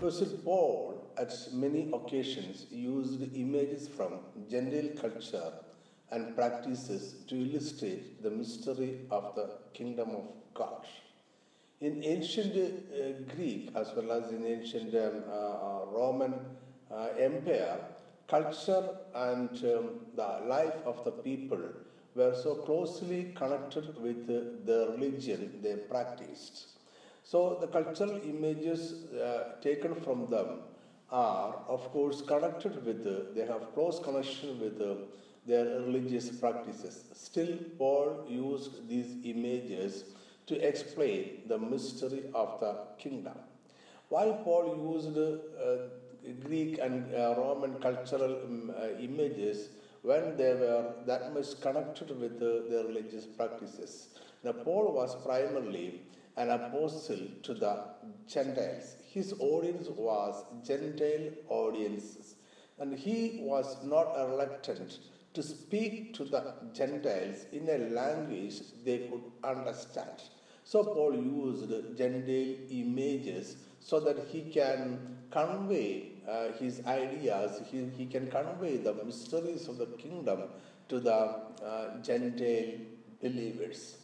Apostle Paul, at many occasions, used images from general culture and practices to illustrate the mystery of the kingdom of God. In ancient uh, Greek as well as in ancient um, uh, uh Roman uh, Empire, culture and um, the life of the people were so closely connected with the religion they practiced. So the cultural images uh, taken from them are, of course, connected with, uh, they have close connection with uh, their religious practices. Still, Paul used these images to explain the mystery of the kingdom. While Paul used uh, Greek and uh, Roman cultural um, uh, images when they were that much connected with their religious practices, now Paul was primarily an apostle to the Gentiles. His audience was Gentile audiences, and he was not reluctant to speak to the Gentiles in a language they could understand. So Paul used Gentile images so that he can convey uh, his ideas, he, he can convey the mysteries of the kingdom to the uh, Gentile believers.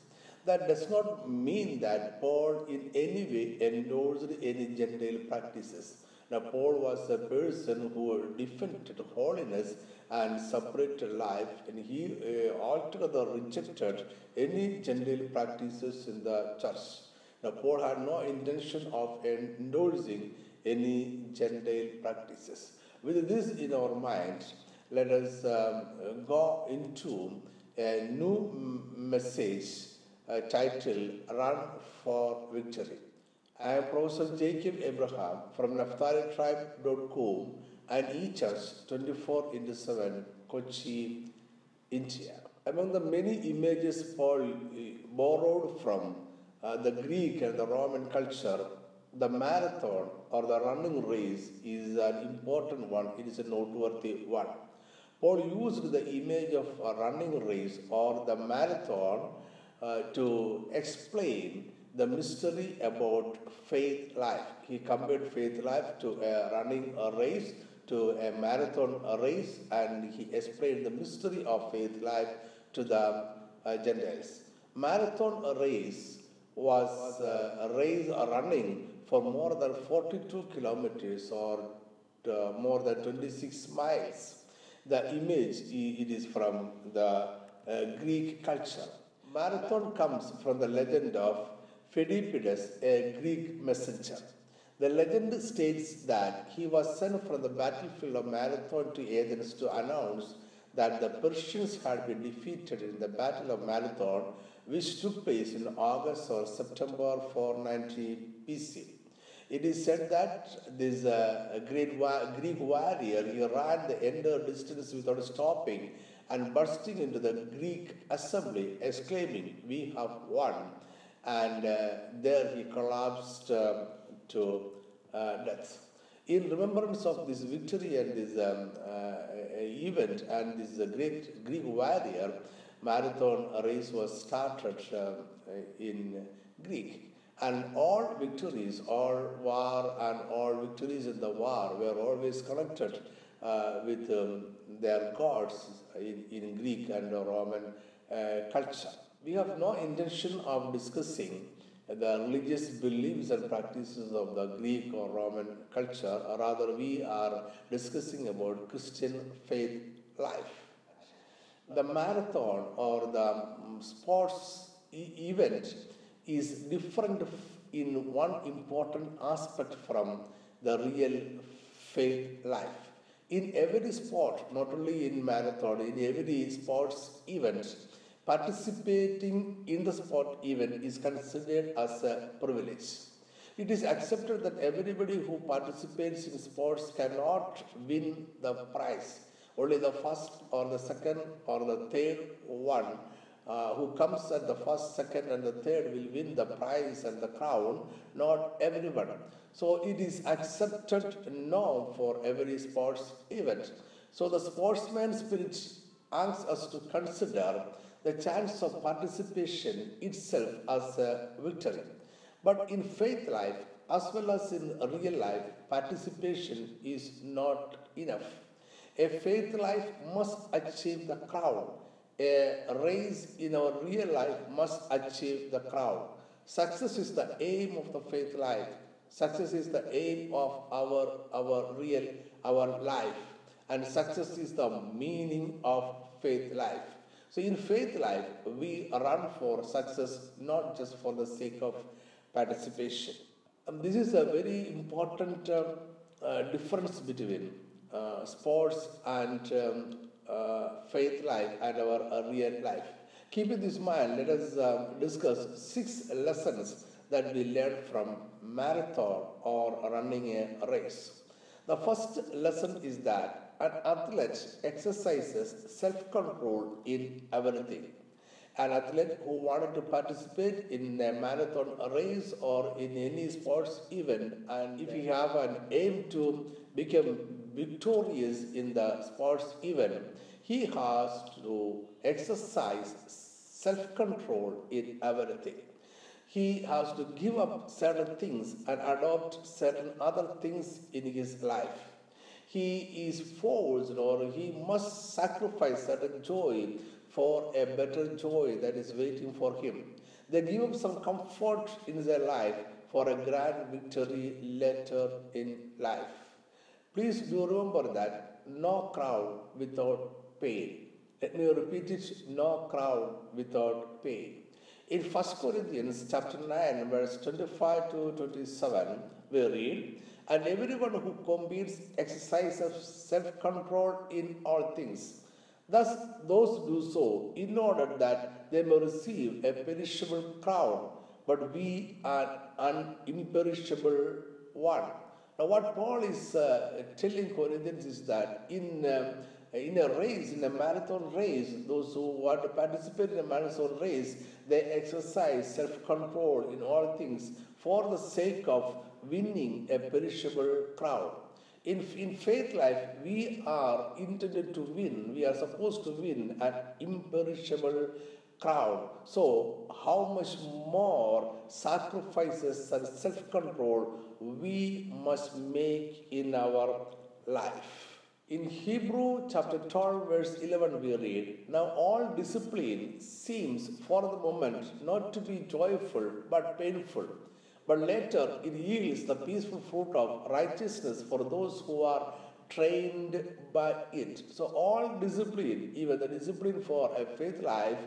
That does not mean that Paul in any way endorsed any Gentile practices. Now, Paul was a person who defended holiness and separated life, and he uh, altogether rejected any Gentile practices in the church. Now, Paul had no intention of endorsing any Gentile practices. With this in our mind, let us um, go into a new message uh, titled Run for Victory. I am Professor Jacob Abraham from NaphtaliTribe.com and eChurch 24 into 7, Kochi, India. Among the many images Paul uh, borrowed from uh, the Greek and the Roman culture, the marathon or the running race is an important one, it is a noteworthy one. Paul used the image of a running race or the marathon uh, to explain the mystery about faith life. He compared faith life to a running a race, to a marathon race, and he explained the mystery of faith life to the uh, Gentiles. Marathon race was uh, a race, running for more than 42 kilometers or uh, more than 26 miles. The image it is from the uh, Greek culture. Marathon comes from the legend of Pheidippides, a Greek messenger. The legend states that he was sent from the battlefield of Marathon to Athens to announce that the Persians had been defeated in the Battle of Marathon, which took place in August or September 490 BC. It is said that this uh, great wa- Greek warrior he ran the entire distance without stopping and bursting into the Greek assembly, exclaiming, "We have won!" And uh, there he collapsed uh, to uh, death. In remembrance of this victory and this um, uh, event and this uh, great Greek warrior, marathon race was started in Greek. And all victories, all war and all victories in the war were always connected uh, with um, their gods in, in Greek and Roman uh, culture. We have no intention of discussing the religious beliefs and practices of the Greek or Roman culture, or rather, we are discussing about Christian faith life. The marathon or the um, sports e- event is different in one important aspect from the real faith life. In every sport, not only in marathon, in every sports event, participating in the sport event is considered as a privilege. It is accepted that everybody who participates in sports cannot win the prize. Only the first or the second or the third one uh, who comes at the first, second, and the third will win the prize and the crown, not everyone. So it is accepted norm for every sports event. So the sportsman spirit asks us to consider the chance of participation itself as a victory. But in faith life, as well as in real life, participation is not enough. A faith life must achieve the crown. A race in our real life must achieve the crown. Success is the aim of the faith life. Success is the aim of our, our real, our life. And success is the meaning of faith life. So in faith life, we run for success, not just for the sake of participation. And this is a very important uh, uh, difference between uh, sports and um, uh, faith life and our real life. Keeping this in mind, let us um, discuss six lessons that we learn from marathon or running a race. The first lesson is that an athlete exercises self control in everything. An athlete who wanted to participate in a marathon race or in any sports event, and if you have an aim to become victorious in the sports event, he has to exercise self control in everything. He has to give up certain things and adopt certain other things in his life. He is forced or he must sacrifice certain joy for a better joy that is waiting for him. They give up some comfort in their life for a grand victory later in life. Please do remember that no crown without pain. Let me repeat it no crown without pain. In 1 Corinthians chapter 9, verse 25 to 27, we read, And everyone who commits exercises self control in all things. Thus, those do so in order that they may receive a perishable crown, but we are an imperishable one. Now, what Paul is uh, telling Corinthians is that in um, in a race, in a marathon race, those who want to participate in a marathon race, they exercise self control in all things for the sake of winning a perishable crown. In, in faith life, we are intended to win, we are supposed to win an imperishable crown. So, how much more sacrifices and self control we must make in our life? In Hebrew chapter 12, verse 11, we read, Now all discipline seems for the moment not to be joyful but painful, but later it yields the peaceful fruit of righteousness for those who are trained by it. So all discipline, even the discipline for a faith life,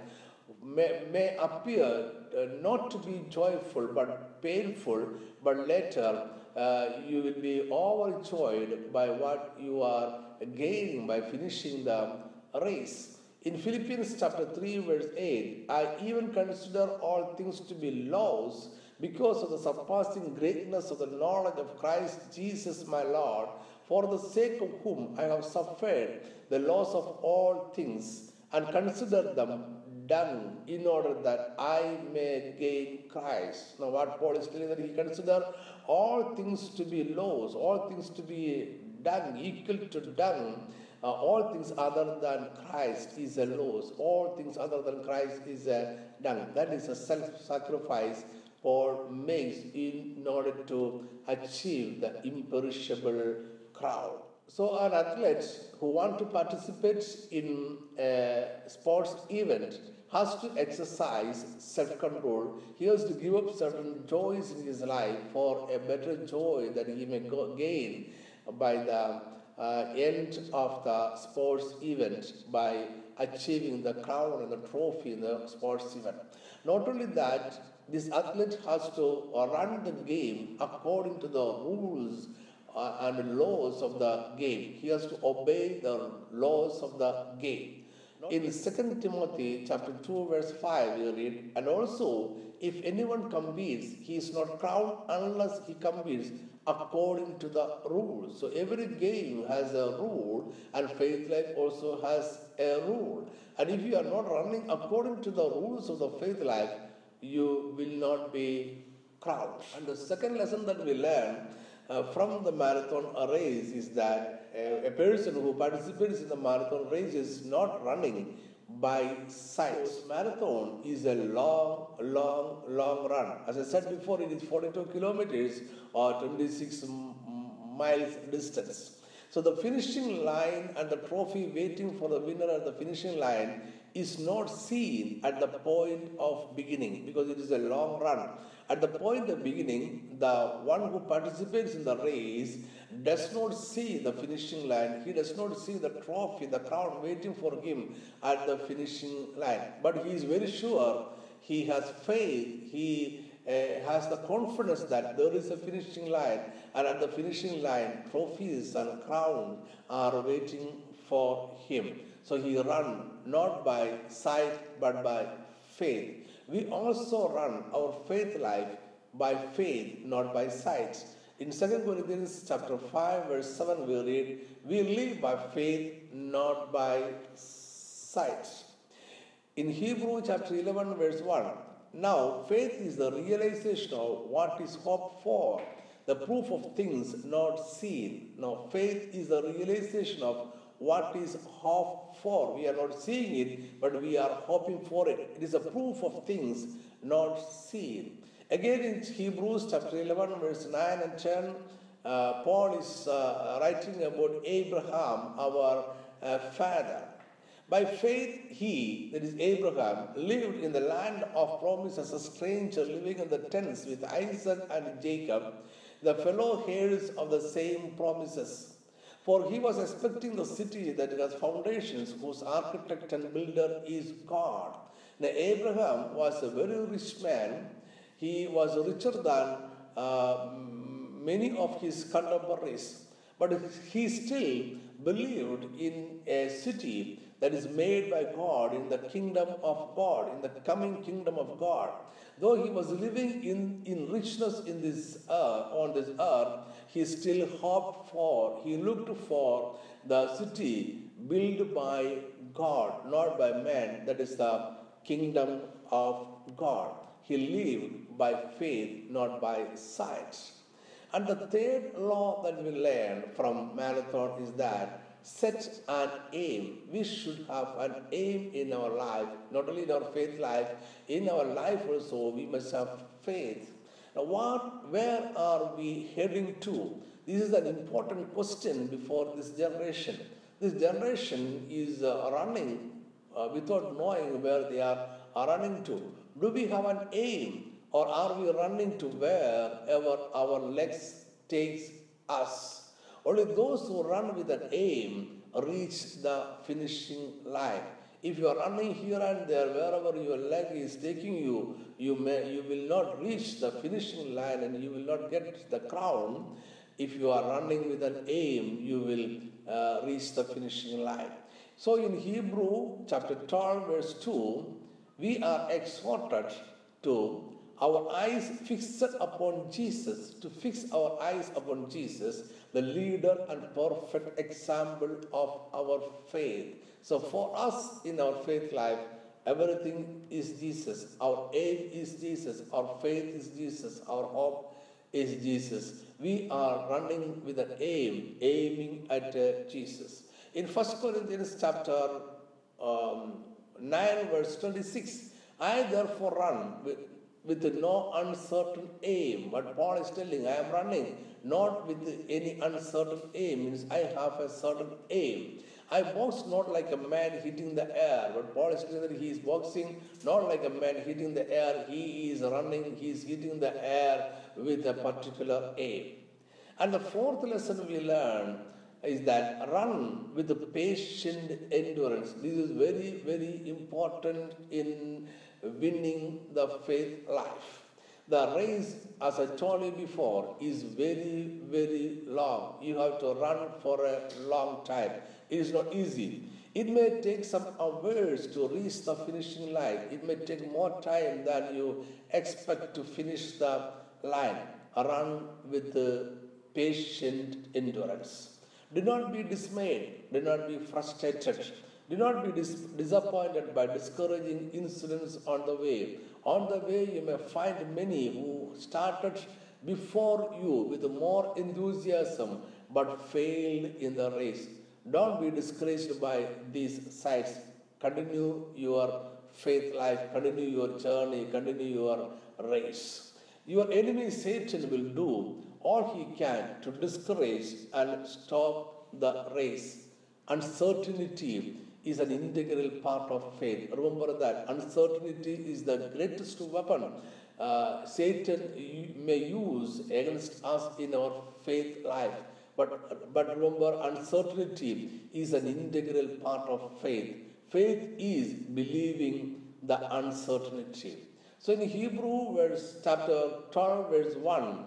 may, may appear uh, not to be joyful but painful, but later uh, you will be overjoyed by what you are gaining by finishing the race. In Philippians chapter 3, verse 8, I even consider all things to be loss because of the surpassing greatness of the knowledge of Christ Jesus my Lord, for the sake of whom I have suffered the loss of all things, and consider them done in order that I may gain Christ. Now, what Paul is telling that he consider all things to be loss, all things to be dung, equal to dung. Uh, all things other than Christ is a loss. All things other than Christ is a dung. That is a self sacrifice Paul makes in order to achieve the imperishable crown. So, an athlete who want to participate in a sports event has to exercise self-control. He has to give up certain joys in his life for a better joy that he may gain by the uh, end of the sports event by achieving the crown and the trophy in the sports event. Not only that, this athlete has to run the game according to the rules uh, and laws of the game. He has to obey the laws of the game. In 2 Timothy chapter 2 verse 5 you read, and also if anyone competes, he is not crowned unless he competes according to the rules. So every game has a rule, and faith life also has a rule. And if you are not running according to the rules of the faith life, you will not be crowned. And the second lesson that we learn uh, from the marathon race is that a, a person who participates in the marathon race is not running by sight. Marathon is a long, long, long run. As I said before, it is 42 kilometers or 26 miles distance. So the finishing line and the trophy waiting for the winner at the finishing line is not seen at the point of beginning because it is a long run. At the point of beginning, the one who participates in the race does not see the finishing line. He does not see the trophy, the crown waiting for him at the finishing line. But he is very sure, he has faith, he uh, has the confidence that there is a finishing line, and at the finishing line, trophies and crown are waiting for him. So he run not by sight but by faith. We also run our faith life by faith, not by sight. In 2 Corinthians chapter 5, verse 7, we read, We live by faith, not by sight. In Hebrew chapter 11, verse 1, now faith is the realization of what is hoped for, the proof of things not seen. Now faith is the realization of what is hoped for. We are not seeing it, but we are hoping for it. It is a proof of things not seen. Again, in Hebrews chapter 11, verse 9 and 10, uh, Paul is uh, writing about Abraham, our uh, father. By faith, he, that is Abraham, lived in the land of promise as a stranger living in the tents with Isaac and Jacob, the fellow heirs of the same promises. For he was expecting the city that has foundations, whose architect and builder is God. Now, Abraham was a very rich man he was richer than uh, many of his contemporaries, but he still believed in a city that is made by God in the kingdom of God, in the coming kingdom of God. Though he was living in, in richness in this earth, on this earth, he still hoped for, he looked for the city built by God, not by man, that is the kingdom of God. He lived by faith, not by sight. And the third law that we learn from marathon is that set an aim. We should have an aim in our life, not only in our faith life, in our life also we must have faith. Now, what, where are we heading to? This is an important question before this generation. This generation is uh, running uh, without knowing where they are, are running to. Do we have an aim? Or are we running to wherever our legs takes us? Only those who run with an aim reach the finishing line. If you are running here and there, wherever your leg is taking you, you, may, you will not reach the finishing line and you will not get the crown. If you are running with an aim, you will uh, reach the finishing line. So in Hebrew chapter 12, verse 2, we are exhorted to our eyes fixed upon Jesus, to fix our eyes upon Jesus, the leader and perfect example of our faith. So, for us in our faith life, everything is Jesus. Our aim is Jesus. Our faith is Jesus. Our hope is Jesus. We are running with an aim, aiming at uh, Jesus. In 1 Corinthians chapter um, 9, verse 26, I therefore run with with no uncertain aim. But Paul is telling, I am running not with any uncertain aim, means I have a certain aim. I box not like a man hitting the air, but Paul is telling that he is boxing not like a man hitting the air, he is running, he is hitting the air with a particular aim. And the fourth lesson we learn is that run with patient endurance. This is very, very important in winning the faith life. The race, as I told you before, is very, very long. You have to run for a long time. It is not easy. It may take some hours to reach the finishing line. It may take more time than you expect to finish the line. Run with patient endurance. Do not be dismayed. Do not be frustrated do not be dis- disappointed by discouraging incidents on the way. On the way, you may find many who started before you with more enthusiasm but failed in the race. Don't be discouraged by these sights. continue your faith life, continue your journey, continue your race. Your enemy Satan will do all he can to discourage and stop the race. Uncertainty is an integral part of faith. Remember that uncertainty is the greatest weapon uh, Satan may use against us in our faith life. But, but remember, uncertainty is an integral part of faith. Faith is believing the uncertainty. So in Hebrew verse chapter 12 verse 1,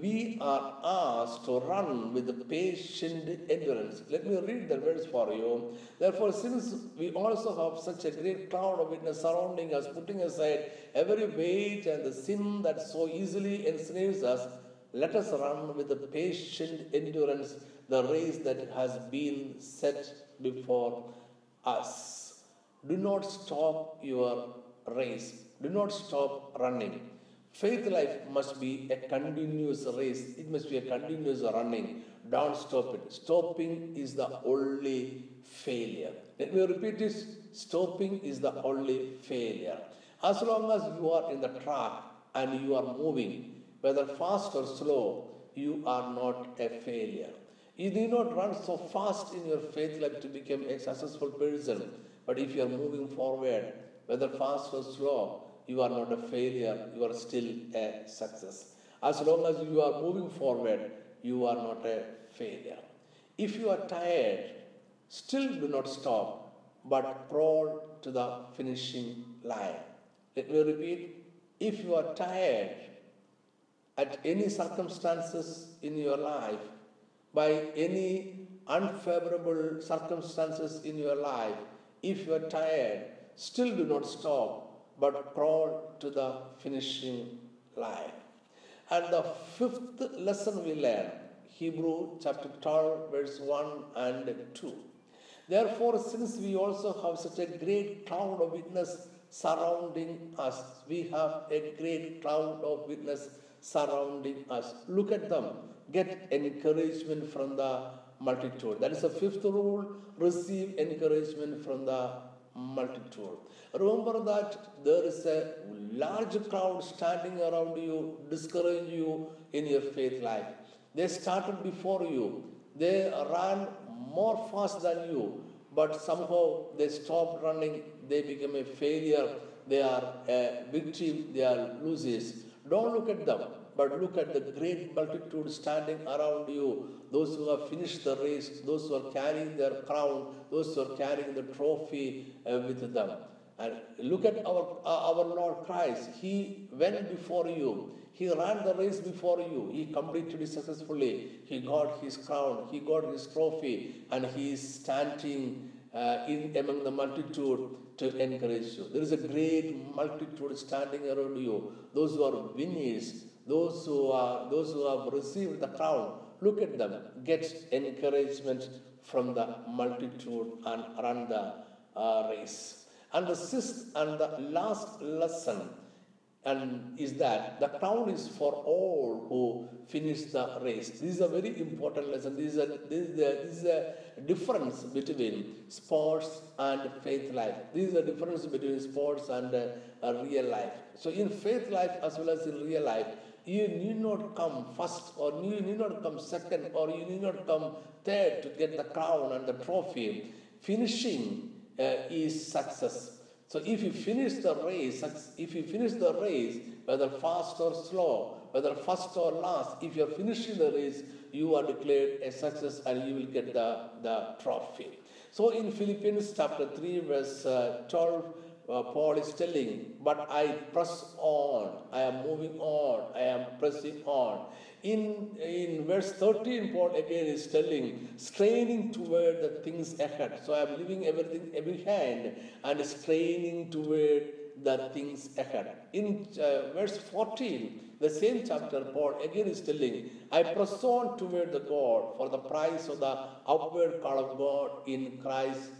we are asked to run with patient endurance. Let me read the verse for you. Therefore, since we also have such a great cloud of witness surrounding us, putting aside every weight and the sin that so easily ensnares us, let us run with the patient endurance the race that has been set before us. Do not stop your race. Do not stop running Faith life must be a continuous race. It must be a continuous running. Don't stop it. Stopping is the only failure. Let me repeat this. Stopping is the only failure. As long as you are in the track and you are moving, whether fast or slow, you are not a failure. You do not run so fast in your faith life to become a successful person. But if you are moving forward, whether fast or slow, you are not a failure, you are still a success. As long as you are moving forward, you are not a failure. If you are tired, still do not stop, but crawl to the finishing line. Let me repeat if you are tired at any circumstances in your life, by any unfavorable circumstances in your life, if you are tired, still do not stop, but crawl to the finishing line. And the fifth lesson we learn, Hebrew chapter 12, verse 1 and 2. Therefore, since we also have such a great cloud of witness surrounding us, we have a great cloud of witness surrounding us. Look at them. Get encouragement from the multitude. That is the fifth rule. Receive encouragement from the multitude. Remember that there is a large crowd standing around you, discouraging you in your faith life. They started before you, they ran more fast than you, but somehow they stopped running, they became a failure, they are a victim, they are losers. Don't look at them, but look at the great multitude standing around you, those who have finished the race, those who are carrying their crown, those who are carrying the trophy uh, with them. And look at our, uh, our Lord Christ. He went before you. He ran the race before you. He completed it successfully. He got his crown. He got his trophy. And he is standing uh, in among the multitude to encourage you. There is a great multitude standing around you. Those who are winners, those who are those who have received the crown. Look at them. Get encouragement from the multitude and run the uh, race. And the sixth and the last lesson and is that the crown is for all who finish the race. This is a very important lesson. This is a, this is a, this is a difference between sports and faith life. This is a difference between sports and uh, real life. So in faith life as well as in real life, you need not come first or you need not come second or you need not come third to get the crown and the trophy. Finishing uh, is success. So if you finish the race, if you finish the race, whether fast or slow, whether first or last, if you are finishing the race, you are declared a success and you will get the, the trophy. So in Philippians chapter 3, verse uh, 12, uh, Paul is telling, But I press on, I am moving on, I am pressing on. In, in verse 13, Paul again is telling, straining toward the things ahead. So I am leaving everything behind and straining toward the things ahead. In uh, verse 14, the same chapter, Paul again is telling, I press on toward the God for the price of the upward call of God in Christ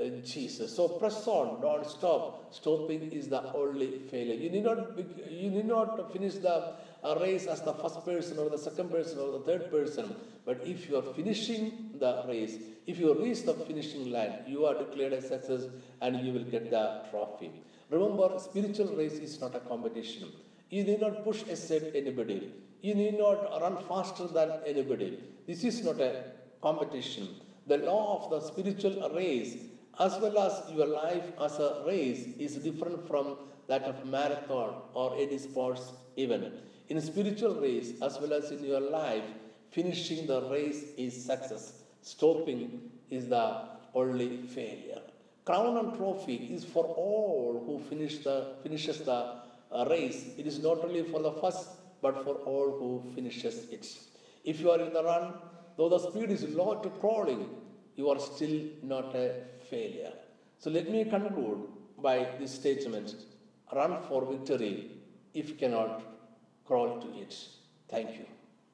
uh, Jesus. So press on, don't stop. Stopping is the only failure. You need not, you need not finish the uh, race as the first person or the second person or the third person. But if you are finishing the race, if you reach the finishing line, you are declared a success and you will get the trophy. Remember, spiritual race is not a competition. You need not push aside anybody. You need not run faster than anybody. This is not a competition. The law of the spiritual race as well as your life as a race is different from that of marathon or any sports event. In spiritual race as well as in your life, finishing the race is success. Stopping is the only failure. Crown and trophy is for all who finish the finishes the uh, race. It is not only for the first, but for all who finishes it. If you are in the run, though the speed is low to crawling, you are still not a failure. So let me conclude by this statement run for victory if you cannot crawl to it. Thank you.